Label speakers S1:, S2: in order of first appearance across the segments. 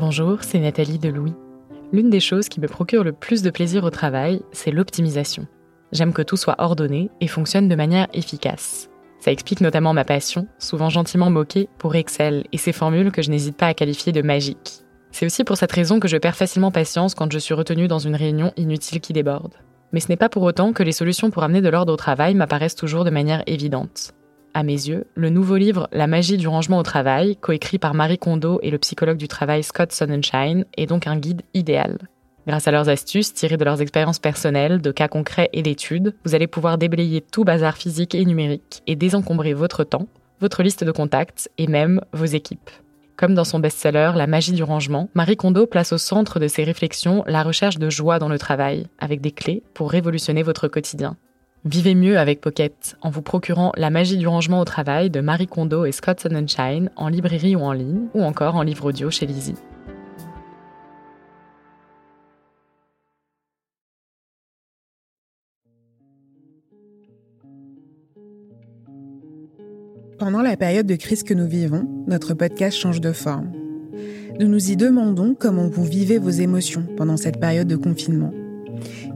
S1: Bonjour, c'est Nathalie Delouis. L'une des choses qui me procure le plus de plaisir au travail, c'est l'optimisation. J'aime que tout soit ordonné et fonctionne de manière efficace. Ça explique notamment ma passion, souvent gentiment moquée, pour Excel et ses formules que je n'hésite pas à qualifier de magiques. C'est aussi pour cette raison que je perds facilement patience quand je suis retenue dans une réunion inutile qui déborde. Mais ce n'est pas pour autant que les solutions pour amener de l'ordre au travail m'apparaissent toujours de manière évidente. À mes yeux, le nouveau livre La magie du rangement au travail, coécrit par Marie Kondo et le psychologue du travail Scott Sonnenschein, est donc un guide idéal. Grâce à leurs astuces tirées de leurs expériences personnelles, de cas concrets et d'études, vous allez pouvoir déblayer tout bazar physique et numérique et désencombrer votre temps, votre liste de contacts et même vos équipes. Comme dans son best-seller La magie du rangement, Marie Kondo place au centre de ses réflexions la recherche de joie dans le travail, avec des clés pour révolutionner votre quotidien. Vivez mieux avec Pocket en vous procurant La magie du rangement au travail de Marie Kondo et Scott Sonnenschein en librairie ou en ligne, ou encore en livre audio chez Lizzie.
S2: Pendant la période de crise que nous vivons, notre podcast change de forme. Nous nous y demandons comment vous vivez vos émotions pendant cette période de confinement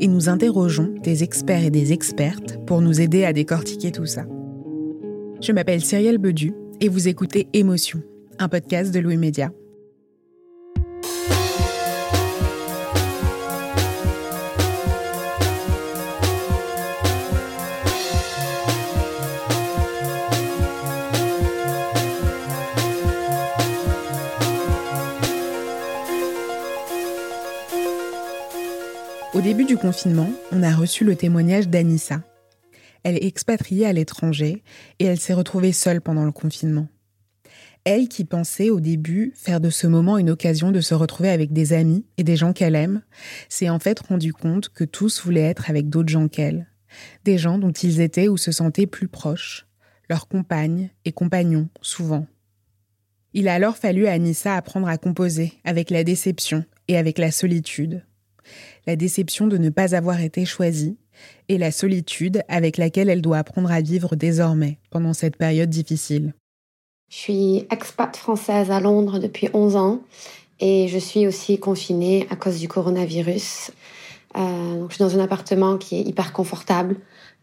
S2: et nous interrogeons des experts et des expertes pour nous aider à décortiquer tout ça. Je m'appelle Cyrielle Bedu et vous écoutez Émotion, un podcast de Louis Média. Début du confinement, on a reçu le témoignage d'Anissa. Elle est expatriée à l'étranger et elle s'est retrouvée seule pendant le confinement. Elle qui pensait au début faire de ce moment une occasion de se retrouver avec des amis et des gens qu'elle aime, s'est en fait rendu compte que tous voulaient être avec d'autres gens qu'elle, des gens dont ils étaient ou se sentaient plus proches, leurs compagnes et compagnons souvent. Il a alors fallu à Anissa apprendre à composer avec la déception et avec la solitude la déception de ne pas avoir été choisie et la solitude avec laquelle elle doit apprendre à vivre désormais pendant cette période difficile.
S3: Je suis expat française à Londres depuis 11 ans et je suis aussi confinée à cause du coronavirus. Euh, je suis dans un appartement qui est hyper confortable,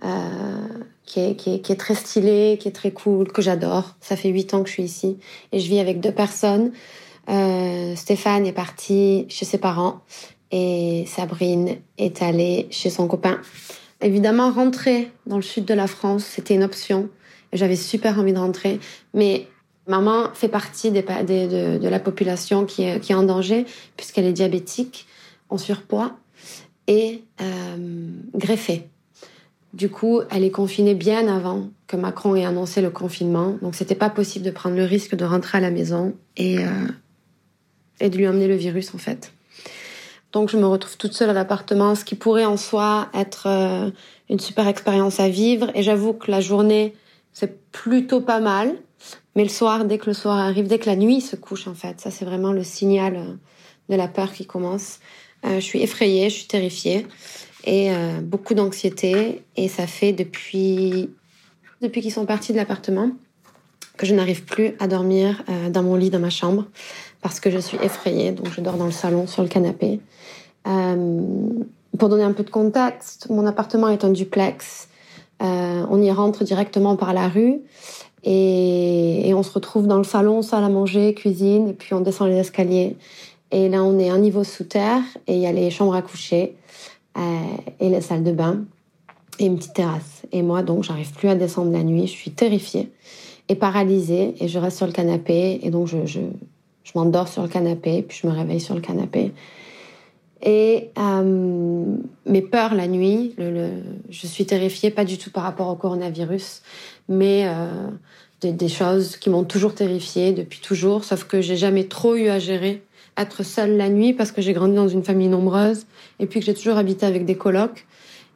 S3: euh, qui, est, très stylé, qui est très cool, que j'adore. Ça fait 8 ans que je suis ici et je vis avec deux personnes. Euh, Stéphane est parti chez ses parents et Sabrine est allée chez son copain. Évidemment, rentrer dans le sud de la France, c'était une option. J'avais super envie de rentrer, mais maman fait partie de, la population qui est, en danger puisqu'elle est diabétique, en surpoids et euh, greffée. Du coup, elle est confinée bien avant que Macron ait annoncé le confinement, donc c'était pas possible de prendre le risque de rentrer à la maison et, euh, et de lui emmener le virus en fait. Donc je me retrouve toute seule à l'appartement, ce qui pourrait en soi être euh, une super expérience à vivre. Et j'avoue que la journée, c'est plutôt pas mal. Mais le soir, dès que le soir arrive, dès que la nuit se couche en fait, ça c'est vraiment le signal euh, de la peur qui commence. Euh, je suis effrayée, je suis terrifiée et beaucoup d'anxiété. Et ça fait depuis depuis qu'ils sont partis de l'appartement que je n'arrive plus à dormir euh, dans mon lit dans ma chambre parce que je suis effrayée. Donc je dors dans le salon sur le canapé. Euh, pour donner un peu de contexte, mon appartement est un duplex. Euh, on y rentre directement par la rue et, on se retrouve dans le salon, salle à manger, cuisine, et puis on descend les escaliers. Et là, on est un niveau sous terre et il y a les chambres à coucher et les salles de bain et une petite terrasse. Et moi, donc, j'arrive plus à descendre la nuit. Je suis terrifiée et paralysée et je reste sur le canapé et donc je, je, je m'endors sur le canapé puis je me réveille sur le canapé et euh, mes peurs la nuit, je suis terrifiée, pas du tout par rapport au coronavirus, mais euh, des, des, choses qui m'ont toujours terrifiée depuis toujours, sauf que j'ai jamais trop eu à gérer être seule la nuit parce que j'ai grandi dans une famille nombreuse et puis que j'ai toujours habité avec des colocs.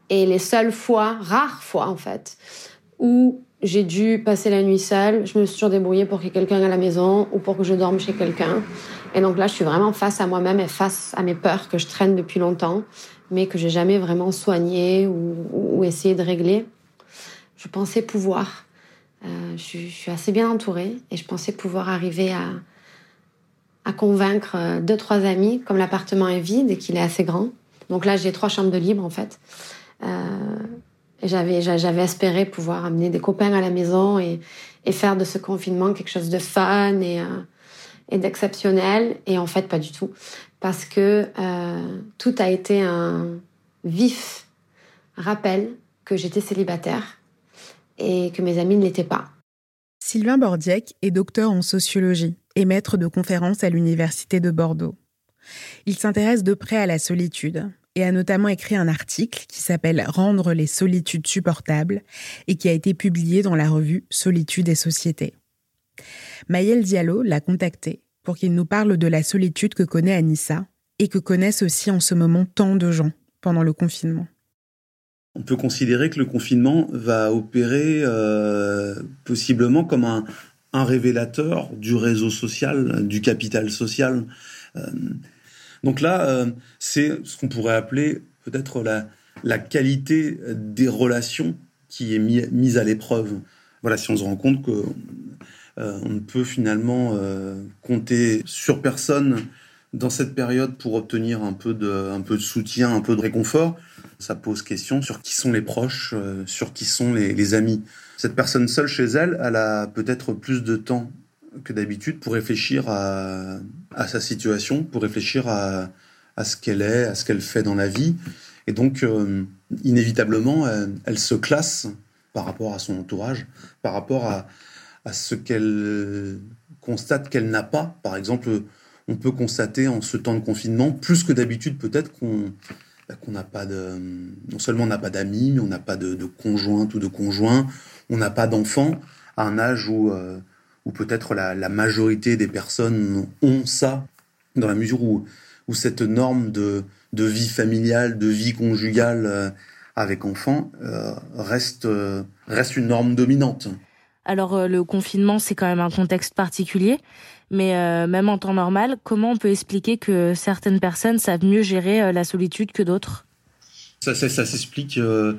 S3: Et les seules fois, rares fois en fait, où j'ai dû passer la nuit seule. Je me suis toujours débrouillée pour qu'il y ait quelqu'un à la maison ou pour que je dorme chez quelqu'un. Et donc là, je suis vraiment face à moi-même et face à mes peurs que je traîne depuis longtemps, mais que j'ai jamais vraiment soigné ou, ou, essayé de régler. Je pensais pouvoir. Euh, je, suis assez bien entourée et je pensais pouvoir arriver à, à convaincre euh, deux trois amis, comme l'appartement est vide et qu'il est assez grand. Donc là, j'ai trois chambres de libre en fait. Euh, j'avais j'avais espéré pouvoir amener des copains à la maison et, faire de ce confinement quelque chose de fun et euh, et d'exceptionnel. Et en fait, pas du tout, parce que euh, tout a été un vif rappel que j'étais célibataire et que mes amis ne l'étaient pas.
S2: Sylvain Bordiec est docteur en sociologie et maître de conférences à l'Université de Bordeaux. Il s'intéresse de près à la solitude et a notamment écrit un article qui s'appelle Rendre les solitudes supportables et qui a été publié dans la revue Solitude et Société. Maëlle Diallo l'a contacté pour qu'il nous parle de la solitude que connaît Anissa et que connaissent aussi en ce moment tant de gens pendant le confinement.
S4: On peut considérer que le confinement va opérer euh, possiblement comme un, révélateur du réseau social, du capital social. Euh, donc là, euh, c'est ce qu'on pourrait appeler peut-être la, la qualité des relations qui est mise à l'épreuve. Voilà, si on se rend compte que on ne peut finalement compter sur personne dans cette période pour obtenir un peu de, un peu de soutien, un peu de réconfort, ça pose question sur qui sont les proches, euh, sur qui sont les, amis. Cette personne seule chez elle, elle a peut-être plus de temps que d'habitude pour réfléchir à, sa situation, pour réfléchir à, ce qu'elle est, à ce qu'elle fait dans la vie. Et donc, euh, inévitablement, elle, se classe par rapport à son entourage, par rapport à, ce qu'elle constate qu'elle n'a pas. Par exemple, on peut constater en ce temps de confinement, plus que d'habitude peut-être qu'on n'a pas de, non seulement on n'a pas d'amis, mais on n'a pas de, de ou de conjoint, on n'a pas d'enfants à un âge où, euh, où peut-être la, la, majorité des personnes ont ça, dans la mesure où, où cette norme de, de vie familiale, de vie conjugale euh, avec enfants euh, reste, reste une norme dominante.
S5: Alors le confinement, c'est quand même un contexte particulier. Mais euh, même en temps normal, comment on peut expliquer que certaines personnes savent mieux gérer euh, la solitude que d'autres?
S4: Ça, ça, s'explique euh,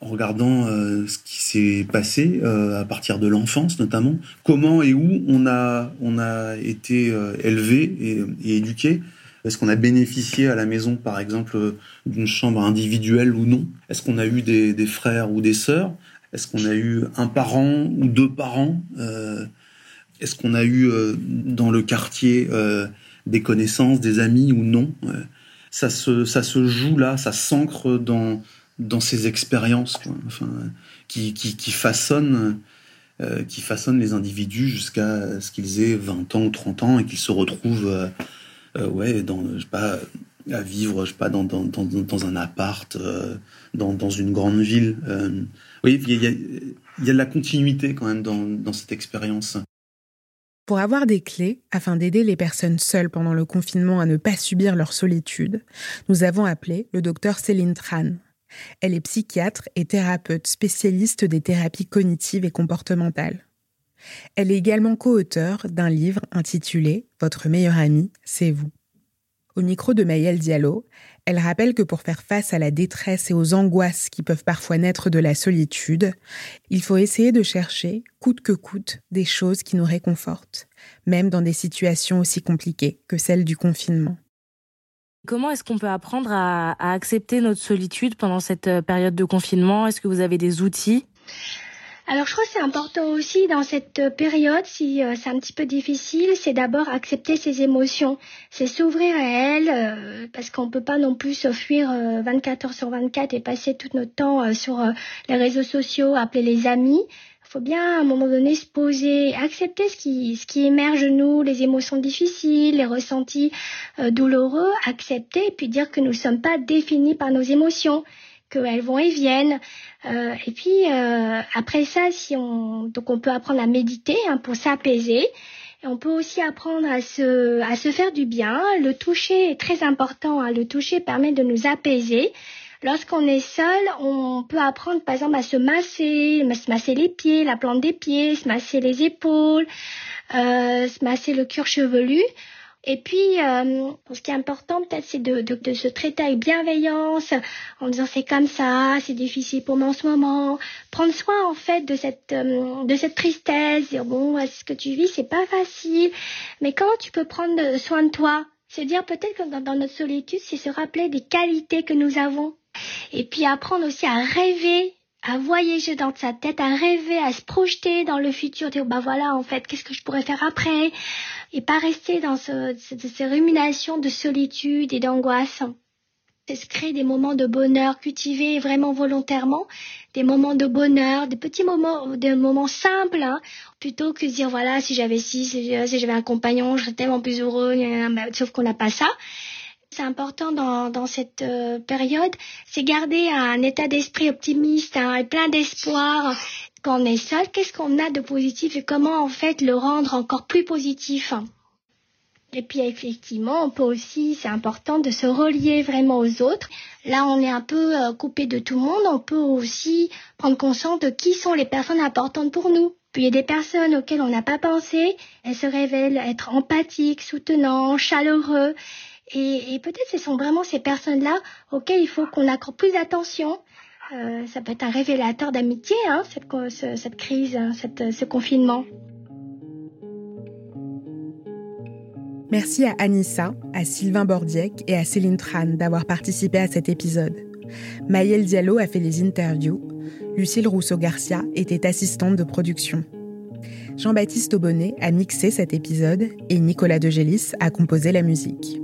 S4: en regardant ce qui s'est passé à partir de l'enfance notamment. Comment et où on a, on a été élevé et, éduqué. Est-ce qu'on a bénéficié à la maison, par exemple, d'une chambre individuelle ou non? Est-ce qu'on a eu des, frères ou des sœurs? Est-ce qu'on a eu un parent ou deux parents? Euh, est-ce qu'on a eu euh, dans le quartier euh, des connaissances, des amis ou non? Ça se, ça se joue là, ça s'ancre dans, dans ces expériences enfin, qui, qui, qui façonnent euh, qui façonnent les individus jusqu'à ce qu'ils aient 20 ans ou 30 ans et qu'ils se retrouvent ouais, dans, je sais pas, à vivre je sais pas, dans, dans, dans, dans un appart, dans, dans une grande ville. oui, il y a, il y a de la continuité quand même dans, dans cette expérience.
S2: Pour avoir des clés afin d'aider les personnes seules pendant le confinement à ne pas subir leur solitude, nous avons appelé le docteur Céline Tran. Elle est psychiatre et thérapeute spécialiste des thérapies cognitives et comportementales. Elle est également co-auteure d'un livre intitulé Votre meilleur ami, c'est vous. Au micro de Maëlle Diallo, elle rappelle que pour faire face à la détresse et aux angoisses qui peuvent parfois naître de la solitude, il faut essayer de chercher, coûte que coûte, des choses qui nous réconfortent, même dans des situations aussi compliquées que celle du confinement.
S5: Comment est-ce qu'on peut apprendre à, à, accepter notre solitude pendant cette euh, période de confinement? Est-ce que vous avez des outils?
S6: Alors je crois que c'est important aussi dans cette période, si euh, c'est un petit peu difficile, c'est d'abord accepter ses émotions, c'est s'ouvrir à elles, euh, parce qu'on peut pas non plus s'enfuir 24 euh, heures sur 24 et passer tout notre temps sur les réseaux sociaux, appeler les amis. Il faut bien à un moment donné se poser, accepter ce qui, ce qui émerge de nous, les émotions difficiles, les ressentis douloureux, accepter et puis dire que nous ne sommes pas définis par nos émotions qu'elles vont et viennent. Euh, et puis euh, après ça, si on donc on peut apprendre à méditer hein, pour s'apaiser. On peut aussi apprendre à se à se faire du bien. Le toucher est très important. Hein. Le toucher permet de nous apaiser. Lorsqu'on est seul, on peut apprendre par exemple à se masser, se masser les pieds, la plante des pieds, se masser les épaules, euh, se masser le cuir chevelu Et puis, euh, ce qui est important peut-être, c'est de, de, de, se traiter avec bienveillance, en disant c'est comme ça, c'est difficile pour moi en ce moment. Prendre soin en fait de cette euh, de cette tristesse, dire bon, ce que tu vis, c'est pas facile, mais comment tu peux prendre soin de toi? Se dire peut-être que dans, dans notre solitude, c'est se rappeler des qualités que nous avons. Et puis apprendre aussi à rêver à voyager dans sa tête, à rêver, à se projeter dans le futur, dire bah voilà en fait qu'est-ce que je pourrais faire après, et pas rester dans ce, ces ruminations de solitude et d'angoisse. C'est se créer des moments de bonheur, cultiver vraiment volontairement des moments de bonheur, des petits moments, des moments simples, hein, plutôt que dire voilà si j'avais ci, si j'avais un compagnon, je serais tellement plus heureux, sauf qu'on n'a pas ça c'est important dans, dans cette euh, période, c'est garder un état d'esprit optimiste hein, et plein d'espoir. Quand on est seul, qu'est-ce qu'on a de positif et comment en fait le rendre encore plus positif? Et puis effectivement, on peut aussi, c'est important de se relier vraiment aux autres. Là, on est un peu euh, coupé de tout le monde. On peut aussi prendre conscience de qui sont les personnes importantes pour nous. Puis il y a des personnes auxquelles on n'a pas pensé. Elles se révèlent être empathiques, soutenants, chaleureux. Et, peut-être ce sont vraiment ces personnes-là auxquelles il faut qu'on accorde plus d'attention. Euh, ça peut être un révélateur d'amitié, hein, cette, crise, hein, ce confinement.
S2: Merci à Anissa, à Sylvain Bordiec et à Céline Tran d'avoir participé à cet épisode. Maëlle Diallo a fait les interviews. Lucille Rousseau-Garcia était assistante de production. Jean-Baptiste Aubonnet a mixé cet épisode et Nicolas Degélis a composé la musique.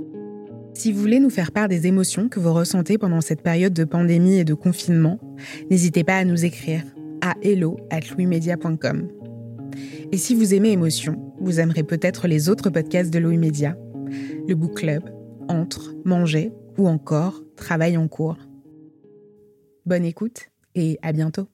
S2: Si vous voulez nous faire part des émotions que vous ressentez pendant cette période de pandémie et de confinement, n'hésitez pas à nous écrire à hello@louismedia.com. Et si vous aimez Émotion, vous aimerez peut-être les autres podcasts de Louis Média, le Book Club, Entre, Manger ou encore Travail en cours. Bonne écoute et à bientôt.